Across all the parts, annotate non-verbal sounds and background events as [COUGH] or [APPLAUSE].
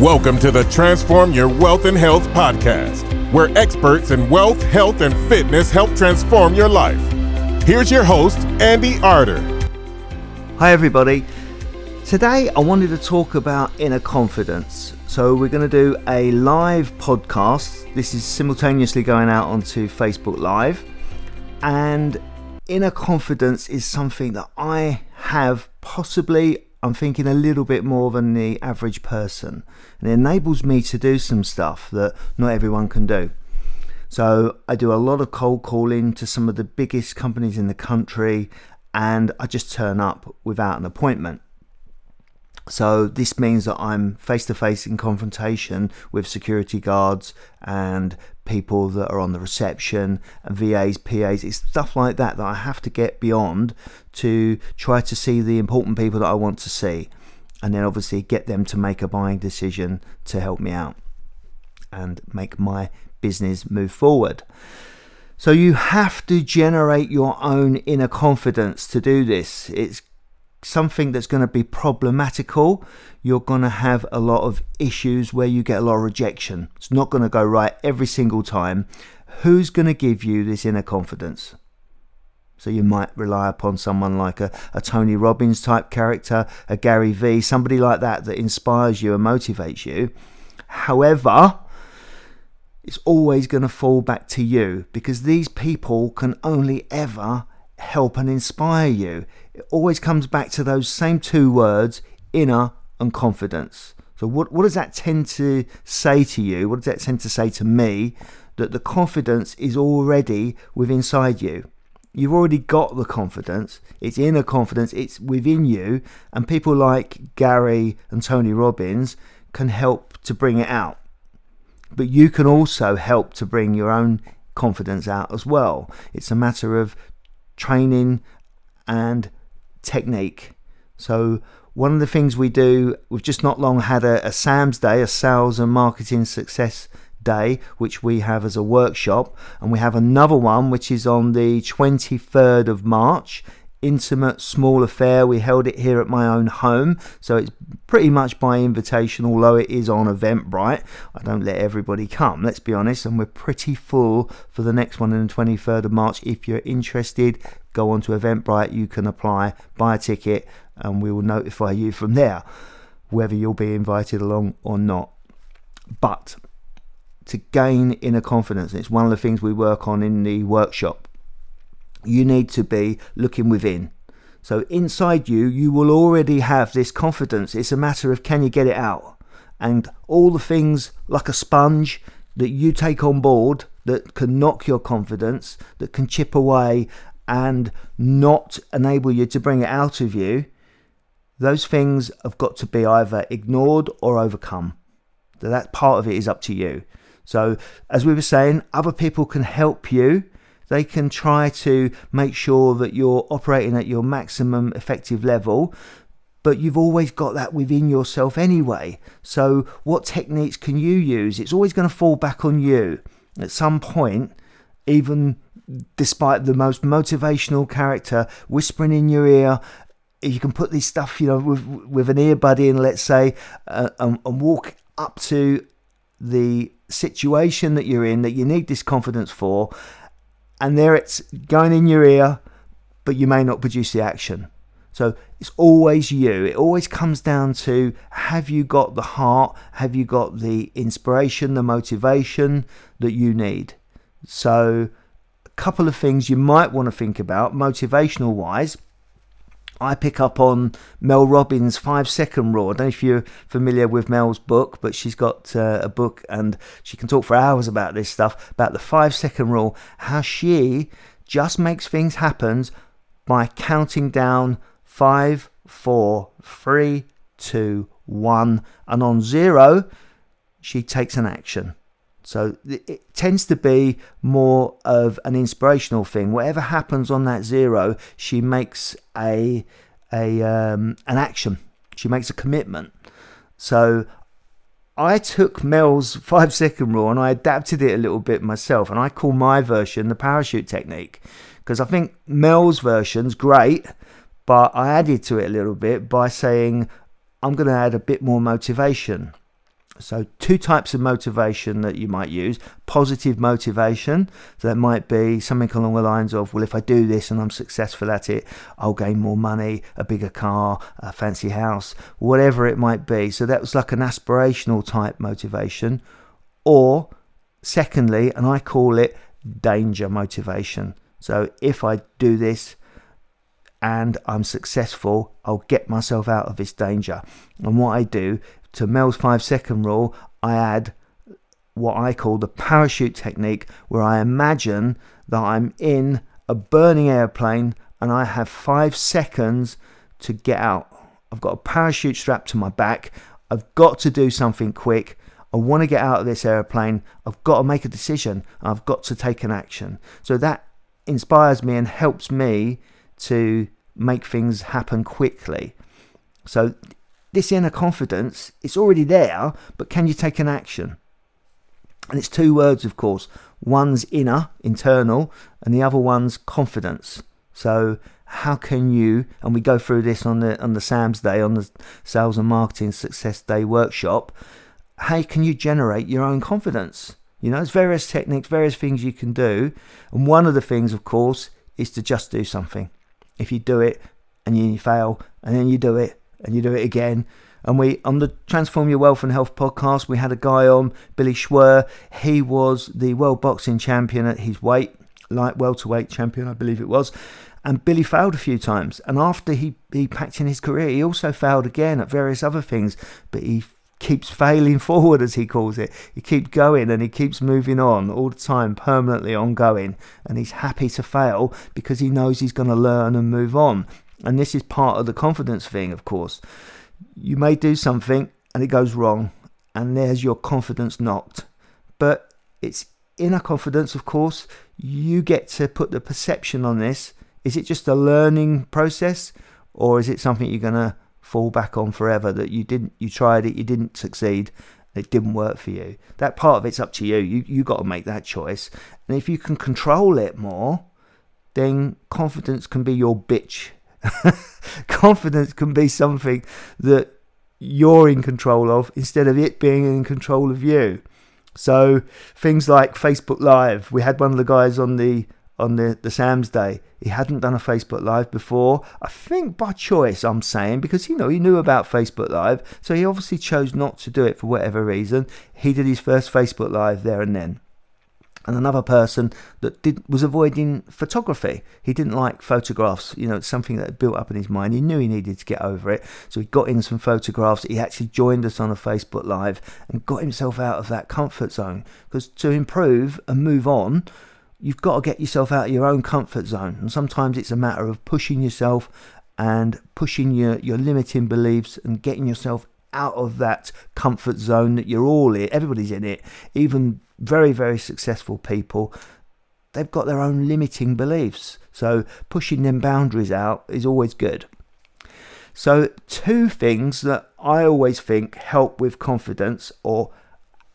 Welcome to the Transform Your Wealth and Health podcast, where experts in wealth, health, and fitness help transform your life. Here's your host, Andy Arter. Hi, everybody. Today, I wanted to talk about inner confidence. So, we're going to do a live podcast. This is simultaneously going out onto Facebook Live. And inner confidence is something that I have possibly I'm thinking a little bit more than the average person. And it enables me to do some stuff that not everyone can do. So I do a lot of cold calling to some of the biggest companies in the country, and I just turn up without an appointment. So this means that I'm face to face in confrontation with security guards and people that are on the reception VAs, PAs. It's stuff like that that I have to get beyond to try to see the important people that I want to see. And then obviously get them to make a buying decision to help me out and make my business move forward. So you have to generate your own inner confidence to do this. It's something that's going to be problematical, you're going to have a lot of issues where you get a lot of rejection. It's not going to go right every single time. Who's going to give you this inner confidence? So you might rely upon someone like a, a Tony Robbins type character, a Gary Vee, somebody like that that inspires you and motivates you. However, it's always going to fall back to you because these people can only ever help and inspire you. It always comes back to those same two words inner and confidence. So, what, what does that tend to say to you? What does that tend to say to me? That the confidence is already within inside you. You've already got the confidence. It's inner confidence. It's within you. And people like Gary and Tony Robbins can help to bring it out. But you can also help to bring your own confidence out as well. It's a matter of training and technique. So, one of the things we do, we've just not long had a, a SAMS day, a sales and marketing success day, which we have as a workshop, and we have another one which is on the 23rd of March intimate small affair. We held it here at my own home, so it's pretty much by invitation, although it is on Eventbrite. I don't let everybody come, let's be honest, and we're pretty full for the next one on the 23rd of March. If you're interested, go on to Eventbrite, you can apply, buy a ticket, and we will notify you from there whether you'll be invited along or not. But to gain inner confidence, it's one of the things we work on in the workshop you need to be looking within. So inside you, you will already have this confidence. It's a matter of can you get it out? And all the things like a sponge that you take on board that can knock your confidence, that can chip away and not enable you to bring it out of you, those things have got to be either ignored or overcome. That part of it is up to you. So, as we were saying, other people can help you they can try to make sure that you're operating at your maximum effective level, but you've always got that within yourself anyway. So, what techniques can you use? It's always going to fall back on you at some point, even despite the most motivational character whispering in your ear. You can put this stuff, you know, with with an earbud in, let's say, uh, and, and walk up to the situation that you're in that you need this confidence for and there it's going in your ear, but you may not produce the action. So it's always you. It always comes down to have you got the heart? Have you got the inspiration, the motivation that you need? So, a couple of things you might want to think about motivational wise I pick up on Mel Robbins' five second rule. I don't know if you're familiar with Mel's book, but she's got uh, a book and she can talk for hours about this stuff about the five second rule, how she just makes things happen by counting down five, four, three, two, one, and on zero, she takes an action. So it tends to be more of an inspirational thing. Whatever happens on that zero, she makes a a um, an action. She makes a commitment. So I took Mel's five [LAUGHS] second rule and I adapted it a little bit myself, and I call my version the parachute technique because I think Mel's version's great, but I added to it a little bit by saying I'm going to add a bit more motivation. So, two types of motivation that you might use positive motivation. So, that might be something along the lines of, well, if I do this and I'm successful at it, I'll gain more money, a bigger car, a fancy house, whatever it might be. So, that was like an aspirational type motivation. Or, secondly, and I call it danger motivation. So, if I do this, and I'm successful, I'll get myself out of this danger. And what I do to Mel's five second rule, I add what I call the parachute technique, where I imagine that I'm in a burning airplane and I have five seconds to get out. I've got a parachute strapped to my back. I've got to do something quick. I want to get out of this airplane. I've got to make a decision. I've got to take an action. So that inspires me and helps me to make things happen quickly. So this inner confidence, it's already there, but can you take an action? And it's two words, of course. One's inner, internal, and the other one's confidence. So how can you and we go through this on the on the Sam's Day, on the Sales and Marketing Success Day workshop, how can you generate your own confidence? You know, there's various techniques, various things you can do. And one of the things, of course, is to just do something. If you do it and you fail, and then you do it, and you do it again. And we on the Transform Your Wealth and Health podcast, we had a guy on, Billy Schwer. He was the world boxing champion at his weight, light welterweight champion, I believe it was. And Billy failed a few times. And after he, he packed in his career, he also failed again at various other things. But he keeps failing [LAUGHS] forward, as he calls it. He keeps going and he keeps moving on all the time, permanently ongoing. And he's happy to fail because he knows he's going to learn and move on. And this is part of the confidence thing, of course. You may do something and it goes wrong, and there's your confidence knocked. But it's inner confidence, of course. You get to put the perception on this. Is it just a learning process, or is it something you're going to fall back on forever that you didn't, you tried it, you didn't succeed, it didn't work for you? That part of it's up to you. You you got to make that choice. And if you can control it more, then confidence can be your bitch [LAUGHS] confidence can be something that you're in control of instead of it being in control of you. So things like Facebook Live, we had one of the guys on the on the, the Sam's Day. He hadn't done a Facebook Live before. I think by choice, I'm saying, because you know he knew about Facebook Live, so he obviously chose not to do it for whatever reason. He did his first Facebook Live there and then and another person that did was avoiding photography. He didn't like photographs. You know, it's something that built up in his mind. He knew he needed to get over it, so he got in some photographs. He actually joined us on a Facebook Live and got himself out of that comfort zone. Because to improve and move on, you've got to get yourself out of your own comfort zone. And sometimes it's a matter of pushing yourself and pushing your, your limiting beliefs and getting yourself out of that comfort zone that you're all in. Everybody's in it. Even very, very successful people, they've got their own limiting beliefs. So pushing them boundaries out is always good. So, two things that I always think help with confidence or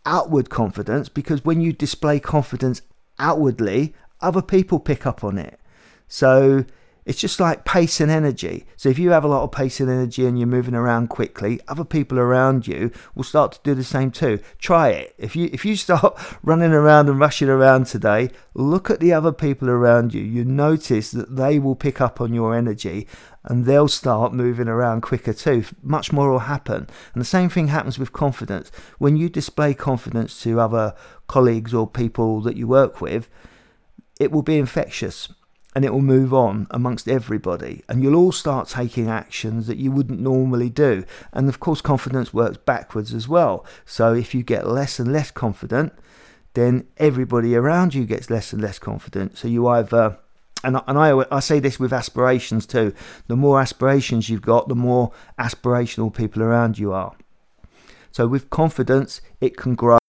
outward confidence, because when you display confidence outwardly, other people pick up on it. So, it's just like pace and energy. So if you have a lot of pace and energy and you're moving around quickly, other people around you will start to do the same too. Try it. If you if you [LAUGHS] start running around and rushing around today, look at the other people around you. You notice that they will pick up on your energy and they'll start moving around quicker too. Much more will happen. And the same thing happens with confidence. When you display confidence to other colleagues or people that you work with, it will be infectious and it will move on amongst everybody. And you'll all start taking actions that you wouldn't normally do. And of course confidence works backwards as well. So if you get less and less confident then everybody around you gets less and less confident. So you either and, and I, I say this with aspirations too the more aspirations you've got the more aspirational people around you are. So with confidence it can grow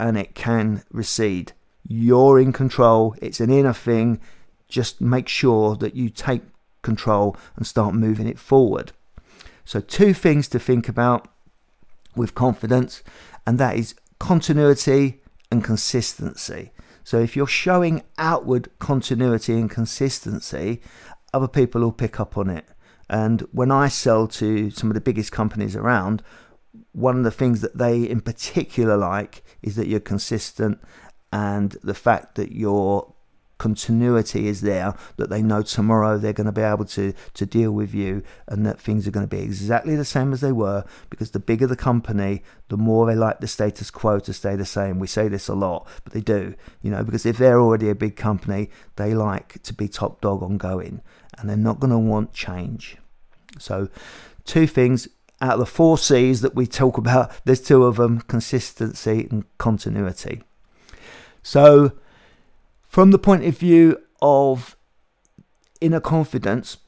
and it can recede. You're in control. It's an inner thing just make sure that you take control and start moving it forward. So, two things to think about with confidence, and that is continuity and consistency. So, if you're showing outward continuity and consistency, other people will pick up on it. And when I sell to some of the biggest companies around, one of the things that they in particular like is that you're consistent and the fact that your continuity is there that they know tomorrow they're going to be able to to deal with you and that things are going to be exactly the same as they were because the bigger the company the more they like the status quo to stay the same we say this a lot but they do you know because if they're already a big company they like to be top dog ongoing and they're not going to want change so two things out of the four C's that we talk about, there's two of them consistency and continuity. So, from the point of view of inner confidence,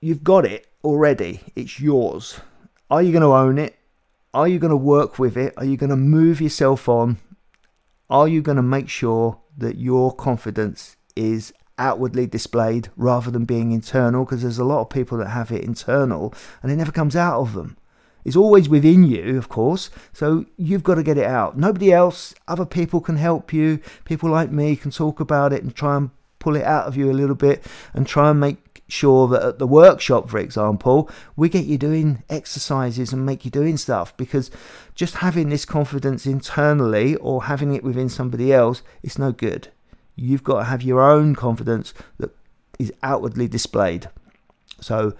you've got it already, it's yours. Are you going to own it? Are you going to work with it? Are you going to move yourself on? Are you going to make sure that your confidence is outwardly displayed rather than being internal because there's a lot of people that have it internal and it never comes out of them. It's always within you, of course, so you've got to get it out. Nobody else, other people can help you. People like me can talk about it and try and pull it out of you a little bit and try and make sure that at the workshop, for example, we get you doing exercises and make you doing stuff because just having this confidence internally or having it within somebody else, it's no good. You've got to have your own confidence that is outwardly displayed. So,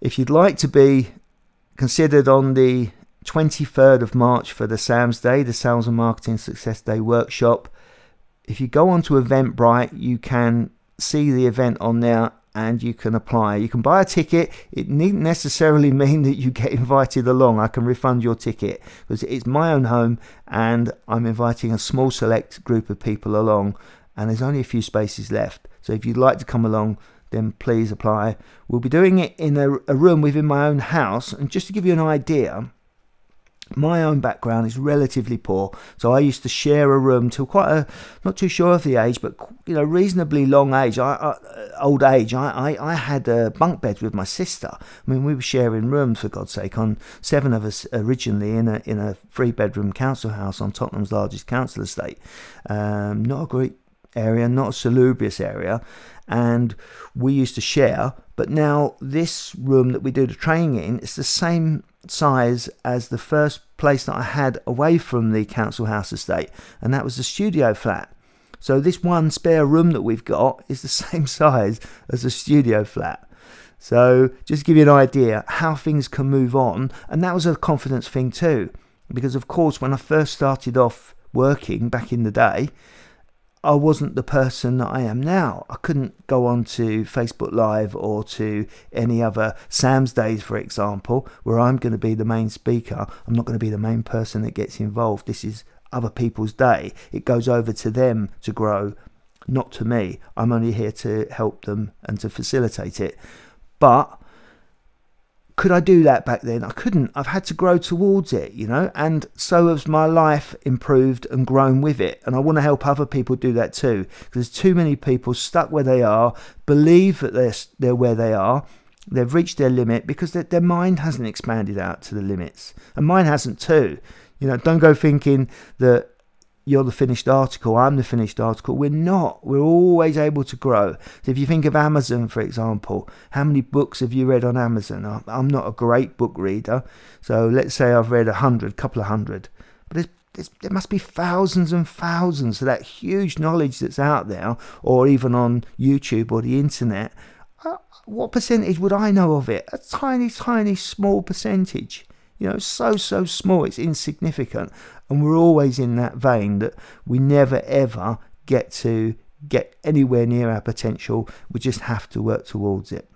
if you'd like to be considered on the 23rd of March for the SAMS Day, the Sales and Marketing Success Day workshop, if you go onto Eventbrite, you can see the event on there and you can apply. You can buy a ticket. It needn't necessarily [LAUGHS] mean that you get invited along. I can refund your ticket because it's my own home and I'm inviting a small select group of people along and there's only a few spaces left. So if you'd like to come along, then please apply. We'll be doing it in a, a room within my own house. And just to give you an idea, my own background is relatively poor, so I used to share a room till quite a not too sure of the age, but you know reasonably long age, I, I, old age. I, I, I had a bunk beds with my sister. I mean, we were sharing rooms for God's sake. On seven of us originally in a in a three bedroom council house on Tottenham's largest council estate. Um, not a great area, not a salubrious area, and we used to share. But now this room that we do the training in is the same size as the first place that I had away from the council house estate, and that was the studio flat. So this one spare room that we've got [LAUGHS] is the same size as a studio flat. So just give you an idea how things can move on, and that was a confidence thing too, because of course when I first started off working back in the day, I wasn't the person that I am now. I couldn't go on to Facebook Live or to any other Sam's Days, for example, where I'm going to be the main speaker. I'm not going to be the main person that gets involved. This is other people's day. It goes over to them to grow, not to me. I'm only here to help them and to facilitate it. But could I do that back then? I couldn't. I've had to grow towards it, you know, and so has my life improved and grown with it. And I want to help other people do that too, because there's too many people stuck where they are, believe that they're they're where they are, they've reached their limit because their, their mind hasn't expanded out to the limits, and mine hasn't too. You know, don't go thinking that you're the finished article, I'm the finished article. We're not. We're always able to grow. So if you think of Amazon, for example, how many books have you read on Amazon? I'm not a great book reader, so let's say I've read a hundred, couple of hundred, but there's, there must be thousands and thousands of that huge knowledge that's out there, or even on YouTube or the internet. Uh, what percentage would I know of it? A tiny, tiny, small percentage. You know, so, so small, it's insignificant. And we're always in that vein that we never ever get to get anywhere near our potential. We just have to work towards it.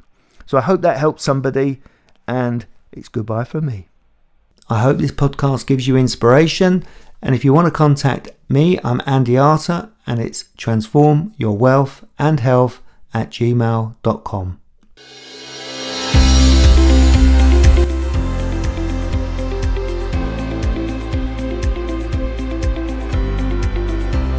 So I hope that helps somebody, and it's goodbye from me. I hope this podcast gives you inspiration. And if you want to contact me, I'm Andy Arter, and it's transform your wealth and health at gmail.com.